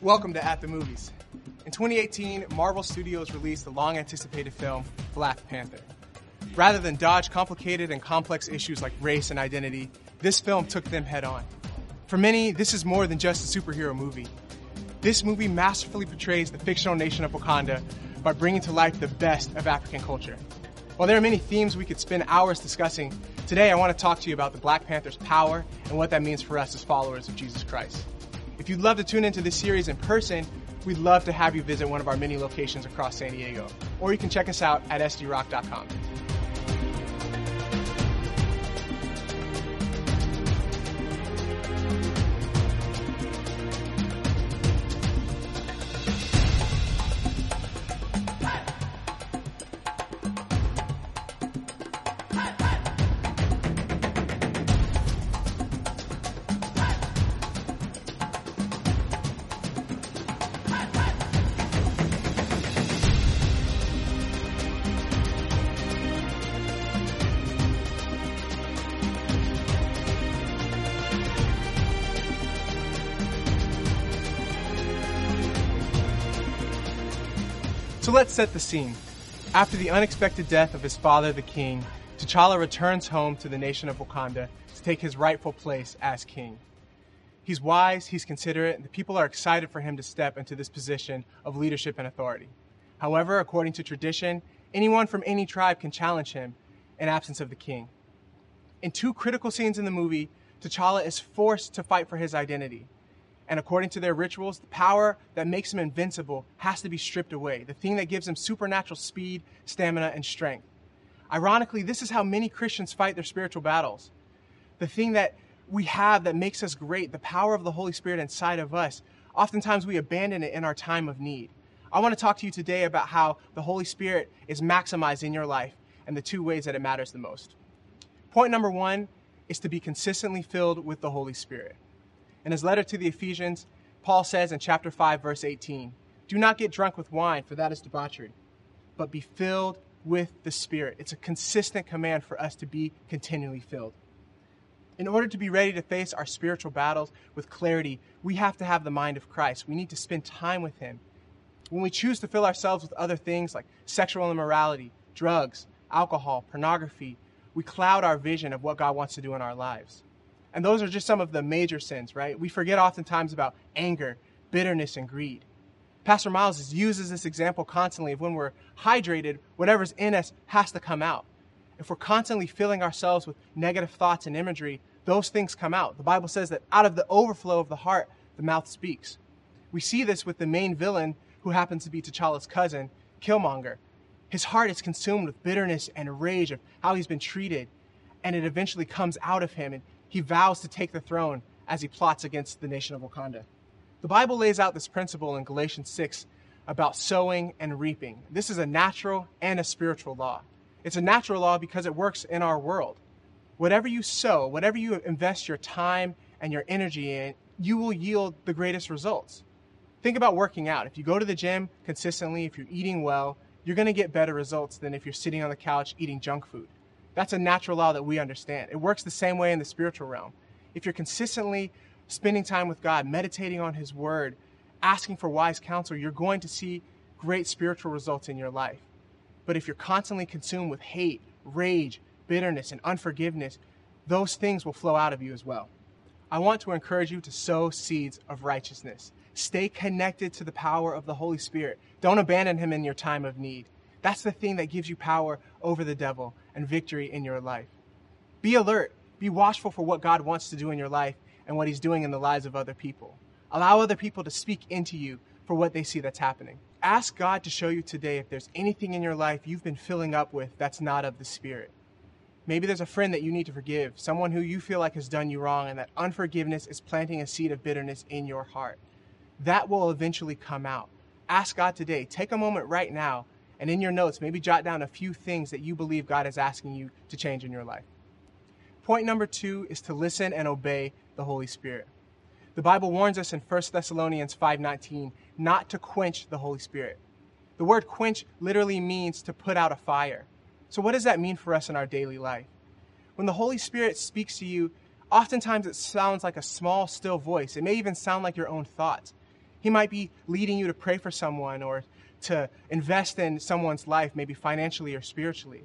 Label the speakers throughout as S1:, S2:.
S1: Welcome to At the Movies. In 2018, Marvel Studios released the long anticipated film Black Panther. Rather than dodge complicated and complex issues like race and identity, this film took them head on. For many, this is more than just a superhero movie. This movie masterfully portrays the fictional nation of Wakanda by bringing to life the best of African culture. While there are many themes we could spend hours discussing, today I want to talk to you about the Black Panther's power and what that means for us as followers of Jesus Christ. If you'd love to tune into this series in person, we'd love to have you visit one of our many locations across San Diego. Or you can check us out at sdrock.com. So let's set the scene. After the unexpected death of his father, the king, T'Challa returns home to the nation of Wakanda to take his rightful place as king. He's wise, he's considerate, and the people are excited for him to step into this position of leadership and authority. However, according to tradition, anyone from any tribe can challenge him in absence of the king. In two critical scenes in the movie, T'Challa is forced to fight for his identity. And according to their rituals, the power that makes him invincible has to be stripped away, the thing that gives him supernatural speed, stamina, and strength. Ironically, this is how many Christians fight their spiritual battles. The thing that we have that makes us great, the power of the Holy Spirit inside of us, oftentimes we abandon it in our time of need. I want to talk to you today about how the Holy Spirit is maximized in your life and the two ways that it matters the most. Point number one is to be consistently filled with the Holy Spirit. In his letter to the Ephesians, Paul says in chapter 5, verse 18, Do not get drunk with wine, for that is debauchery, but be filled with the Spirit. It's a consistent command for us to be continually filled. In order to be ready to face our spiritual battles with clarity, we have to have the mind of Christ. We need to spend time with Him. When we choose to fill ourselves with other things like sexual immorality, drugs, alcohol, pornography, we cloud our vision of what God wants to do in our lives. And those are just some of the major sins, right? We forget oftentimes about anger, bitterness, and greed. Pastor Miles uses this example constantly of when we're hydrated, whatever's in us has to come out. If we're constantly filling ourselves with negative thoughts and imagery, those things come out. The Bible says that out of the overflow of the heart, the mouth speaks. We see this with the main villain, who happens to be T'Challa's cousin, Killmonger. His heart is consumed with bitterness and rage of how he's been treated, and it eventually comes out of him, and he vows to take the throne as he plots against the nation of Wakanda. The Bible lays out this principle in Galatians 6 about sowing and reaping. This is a natural and a spiritual law. It's a natural law because it works in our world. Whatever you sow, whatever you invest your time and your energy in, you will yield the greatest results. Think about working out. If you go to the gym consistently, if you're eating well, you're going to get better results than if you're sitting on the couch eating junk food. That's a natural law that we understand. It works the same way in the spiritual realm. If you're consistently spending time with God, meditating on His Word, asking for wise counsel, you're going to see great spiritual results in your life. But if you're constantly consumed with hate, rage, bitterness, and unforgiveness, those things will flow out of you as well. I want to encourage you to sow seeds of righteousness. Stay connected to the power of the Holy Spirit. Don't abandon Him in your time of need. That's the thing that gives you power over the devil and victory in your life. Be alert. Be watchful for what God wants to do in your life and what He's doing in the lives of other people. Allow other people to speak into you for what they see that's happening. Ask God to show you today if there's anything in your life you've been filling up with that's not of the Spirit. Maybe there's a friend that you need to forgive, someone who you feel like has done you wrong, and that unforgiveness is planting a seed of bitterness in your heart. That will eventually come out. Ask God today. Take a moment right now and in your notes, maybe jot down a few things that you believe God is asking you to change in your life. Point number two is to listen and obey the Holy Spirit. The Bible warns us in 1 Thessalonians 5:19 not to quench the Holy Spirit. The word quench literally means to put out a fire. So what does that mean for us in our daily life? When the Holy Spirit speaks to you, oftentimes it sounds like a small still voice. It may even sound like your own thoughts. He might be leading you to pray for someone or to invest in someone's life, maybe financially or spiritually.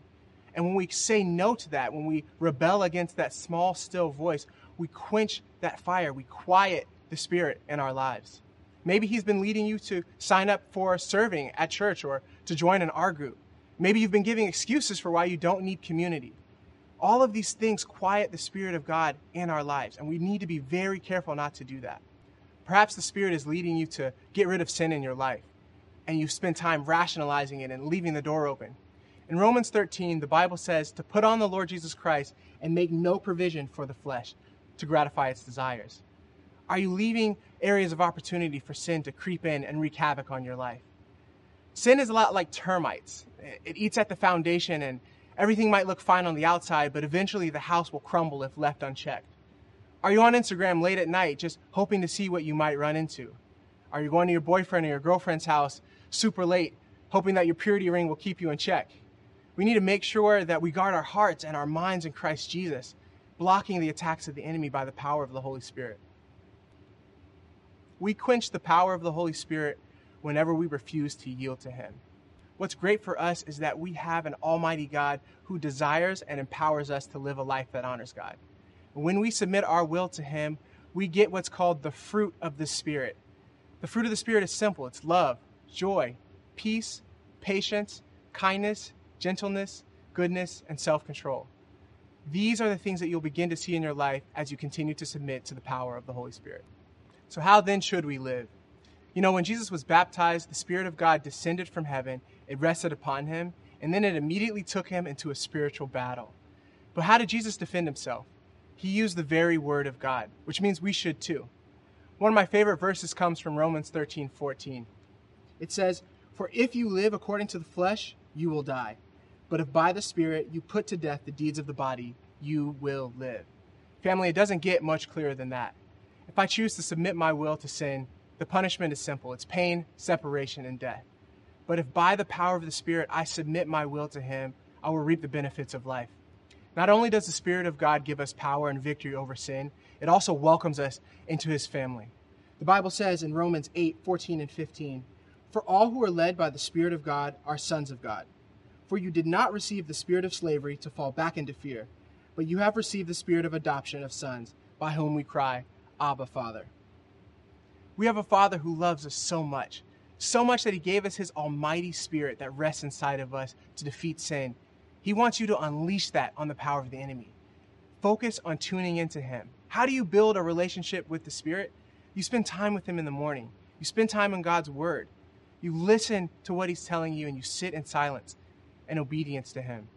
S1: And when we say no to that, when we rebel against that small, still voice, we quench that fire. We quiet the spirit in our lives. Maybe He's been leading you to sign up for serving at church or to join an R group. Maybe you've been giving excuses for why you don't need community. All of these things quiet the Spirit of God in our lives, and we need to be very careful not to do that. Perhaps the Spirit is leading you to get rid of sin in your life, and you spend time rationalizing it and leaving the door open. In Romans 13, the Bible says to put on the Lord Jesus Christ and make no provision for the flesh to gratify its desires. Are you leaving areas of opportunity for sin to creep in and wreak havoc on your life? Sin is a lot like termites. It eats at the foundation and everything might look fine on the outside, but eventually the house will crumble if left unchecked. Are you on Instagram late at night just hoping to see what you might run into? Are you going to your boyfriend or your girlfriend's house super late, hoping that your purity ring will keep you in check? We need to make sure that we guard our hearts and our minds in Christ Jesus, blocking the attacks of the enemy by the power of the Holy Spirit. We quench the power of the Holy Spirit whenever we refuse to yield to Him. What's great for us is that we have an Almighty God who desires and empowers us to live a life that honors God. When we submit our will to Him, we get what's called the fruit of the Spirit. The fruit of the Spirit is simple it's love, joy, peace, patience, kindness, gentleness, goodness, and self control. These are the things that you'll begin to see in your life as you continue to submit to the power of the Holy Spirit. So, how then should we live? You know, when Jesus was baptized, the Spirit of God descended from heaven, it rested upon him, and then it immediately took him into a spiritual battle. But how did Jesus defend himself? He used the very word of God, which means we should too. One of my favorite verses comes from Romans 13 14. It says, For if you live according to the flesh, you will die. But if by the Spirit you put to death the deeds of the body, you will live. Family, it doesn't get much clearer than that. If I choose to submit my will to sin, the punishment is simple it's pain, separation, and death. But if by the power of the Spirit I submit my will to Him, I will reap the benefits of life. Not only does the Spirit of God give us power and victory over sin, it also welcomes us into His family. The Bible says in Romans 8 14 and 15, For all who are led by the Spirit of God are sons of God. For you did not receive the spirit of slavery to fall back into fear, but you have received the spirit of adoption of sons, by whom we cry, Abba, Father. We have a Father who loves us so much, so much that He gave us His almighty Spirit that rests inside of us to defeat sin. He wants you to unleash that on the power of the enemy. Focus on tuning into Him. How do you build a relationship with the Spirit? You spend time with Him in the morning, you spend time in God's Word, you listen to what He's telling you, and you sit in silence and obedience to Him.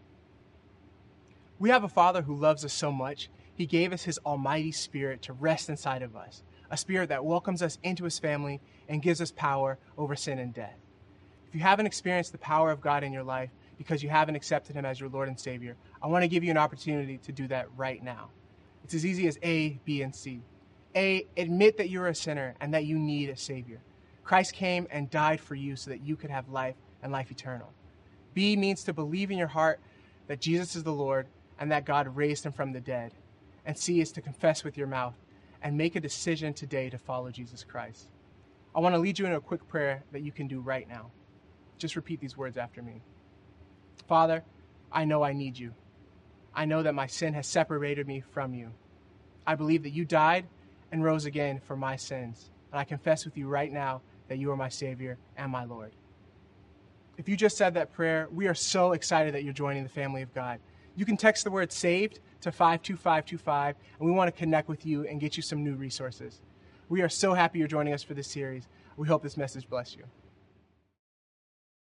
S1: We have a Father who loves us so much, He gave us His almighty Spirit to rest inside of us a spirit that welcomes us into his family and gives us power over sin and death. If you haven't experienced the power of God in your life because you haven't accepted him as your Lord and Savior, I want to give you an opportunity to do that right now. It's as easy as A, B, and C. A, admit that you're a sinner and that you need a Savior. Christ came and died for you so that you could have life and life eternal. B means to believe in your heart that Jesus is the Lord and that God raised him from the dead. And C is to confess with your mouth and make a decision today to follow Jesus Christ. I want to lead you in a quick prayer that you can do right now. Just repeat these words after me. Father, I know I need you. I know that my sin has separated me from you. I believe that you died and rose again for my sins. And I confess with you right now that you are my Savior and my Lord. If you just said that prayer, we are so excited that you're joining the family of God. You can text the word saved to 52525, and we want to connect with you and get you some new resources. We are so happy you're joining us for this series. We hope this message bless you.